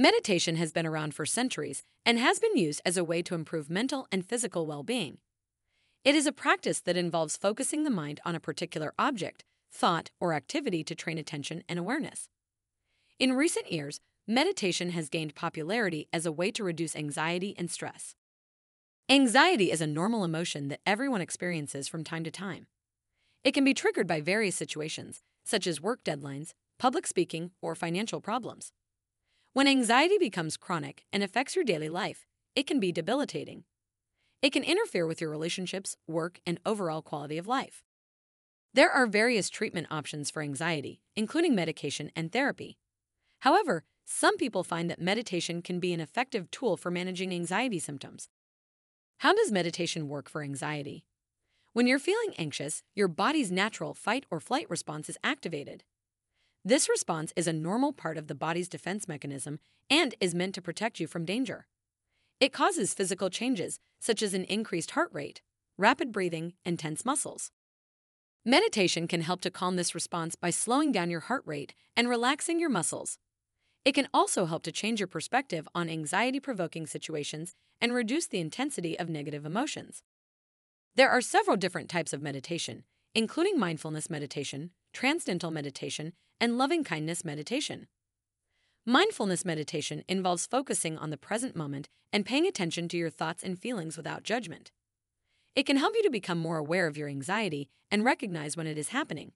Meditation has been around for centuries and has been used as a way to improve mental and physical well being. It is a practice that involves focusing the mind on a particular object, thought, or activity to train attention and awareness. In recent years, meditation has gained popularity as a way to reduce anxiety and stress. Anxiety is a normal emotion that everyone experiences from time to time. It can be triggered by various situations, such as work deadlines, public speaking, or financial problems. When anxiety becomes chronic and affects your daily life, it can be debilitating. It can interfere with your relationships, work, and overall quality of life. There are various treatment options for anxiety, including medication and therapy. However, some people find that meditation can be an effective tool for managing anxiety symptoms. How does meditation work for anxiety? When you're feeling anxious, your body's natural fight or flight response is activated. This response is a normal part of the body's defense mechanism and is meant to protect you from danger. It causes physical changes, such as an increased heart rate, rapid breathing, and tense muscles. Meditation can help to calm this response by slowing down your heart rate and relaxing your muscles. It can also help to change your perspective on anxiety provoking situations and reduce the intensity of negative emotions. There are several different types of meditation, including mindfulness meditation, transcendental meditation, and loving kindness meditation. Mindfulness meditation involves focusing on the present moment and paying attention to your thoughts and feelings without judgment. It can help you to become more aware of your anxiety and recognize when it is happening.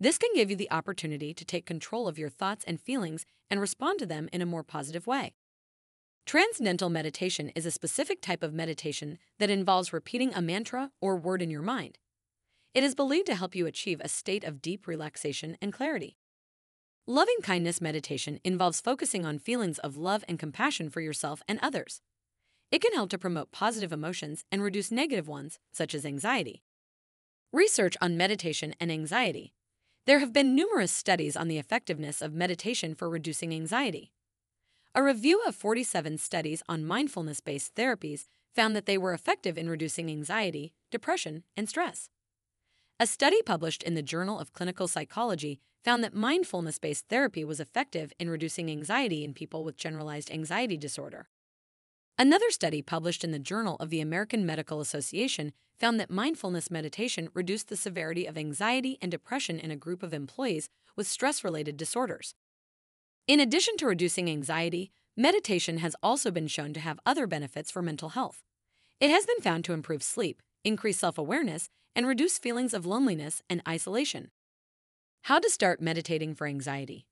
This can give you the opportunity to take control of your thoughts and feelings and respond to them in a more positive way. Transcendental meditation is a specific type of meditation that involves repeating a mantra or word in your mind. It is believed to help you achieve a state of deep relaxation and clarity. Loving kindness meditation involves focusing on feelings of love and compassion for yourself and others. It can help to promote positive emotions and reduce negative ones, such as anxiety. Research on meditation and anxiety. There have been numerous studies on the effectiveness of meditation for reducing anxiety. A review of 47 studies on mindfulness based therapies found that they were effective in reducing anxiety, depression, and stress. A study published in the Journal of Clinical Psychology found that mindfulness based therapy was effective in reducing anxiety in people with generalized anxiety disorder. Another study published in the Journal of the American Medical Association found that mindfulness meditation reduced the severity of anxiety and depression in a group of employees with stress related disorders. In addition to reducing anxiety, meditation has also been shown to have other benefits for mental health. It has been found to improve sleep, increase self awareness, and reduce feelings of loneliness and isolation. How to start meditating for anxiety.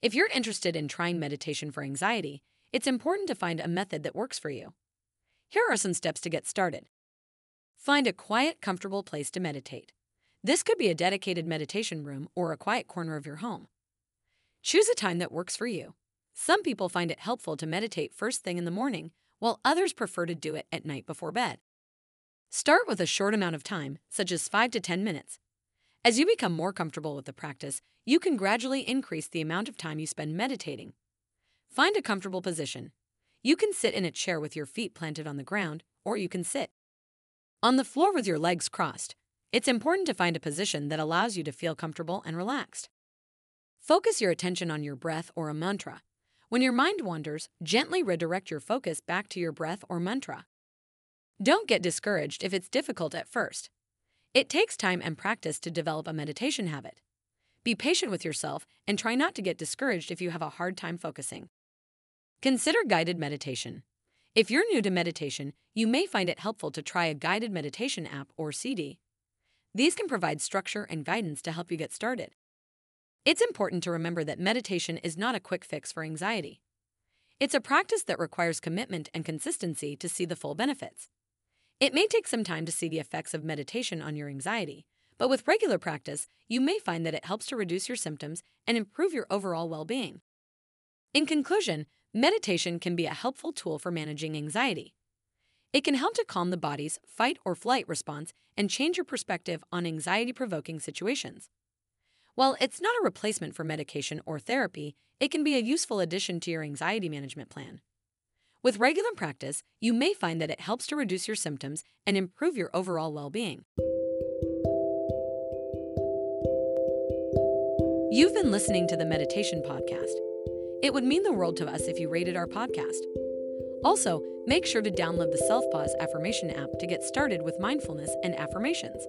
If you're interested in trying meditation for anxiety, it's important to find a method that works for you. Here are some steps to get started. Find a quiet, comfortable place to meditate. This could be a dedicated meditation room or a quiet corner of your home. Choose a time that works for you. Some people find it helpful to meditate first thing in the morning, while others prefer to do it at night before bed. Start with a short amount of time, such as 5 to 10 minutes. As you become more comfortable with the practice, you can gradually increase the amount of time you spend meditating. Find a comfortable position. You can sit in a chair with your feet planted on the ground, or you can sit on the floor with your legs crossed. It's important to find a position that allows you to feel comfortable and relaxed. Focus your attention on your breath or a mantra. When your mind wanders, gently redirect your focus back to your breath or mantra. Don't get discouraged if it's difficult at first. It takes time and practice to develop a meditation habit. Be patient with yourself and try not to get discouraged if you have a hard time focusing. Consider guided meditation. If you're new to meditation, you may find it helpful to try a guided meditation app or CD. These can provide structure and guidance to help you get started. It's important to remember that meditation is not a quick fix for anxiety. It's a practice that requires commitment and consistency to see the full benefits. It may take some time to see the effects of meditation on your anxiety, but with regular practice, you may find that it helps to reduce your symptoms and improve your overall well being. In conclusion, meditation can be a helpful tool for managing anxiety. It can help to calm the body's fight or flight response and change your perspective on anxiety provoking situations. While it's not a replacement for medication or therapy, it can be a useful addition to your anxiety management plan. With regular practice, you may find that it helps to reduce your symptoms and improve your overall well being. You've been listening to the Meditation Podcast. It would mean the world to us if you rated our podcast. Also, make sure to download the Selfpause Affirmation app to get started with mindfulness and affirmations.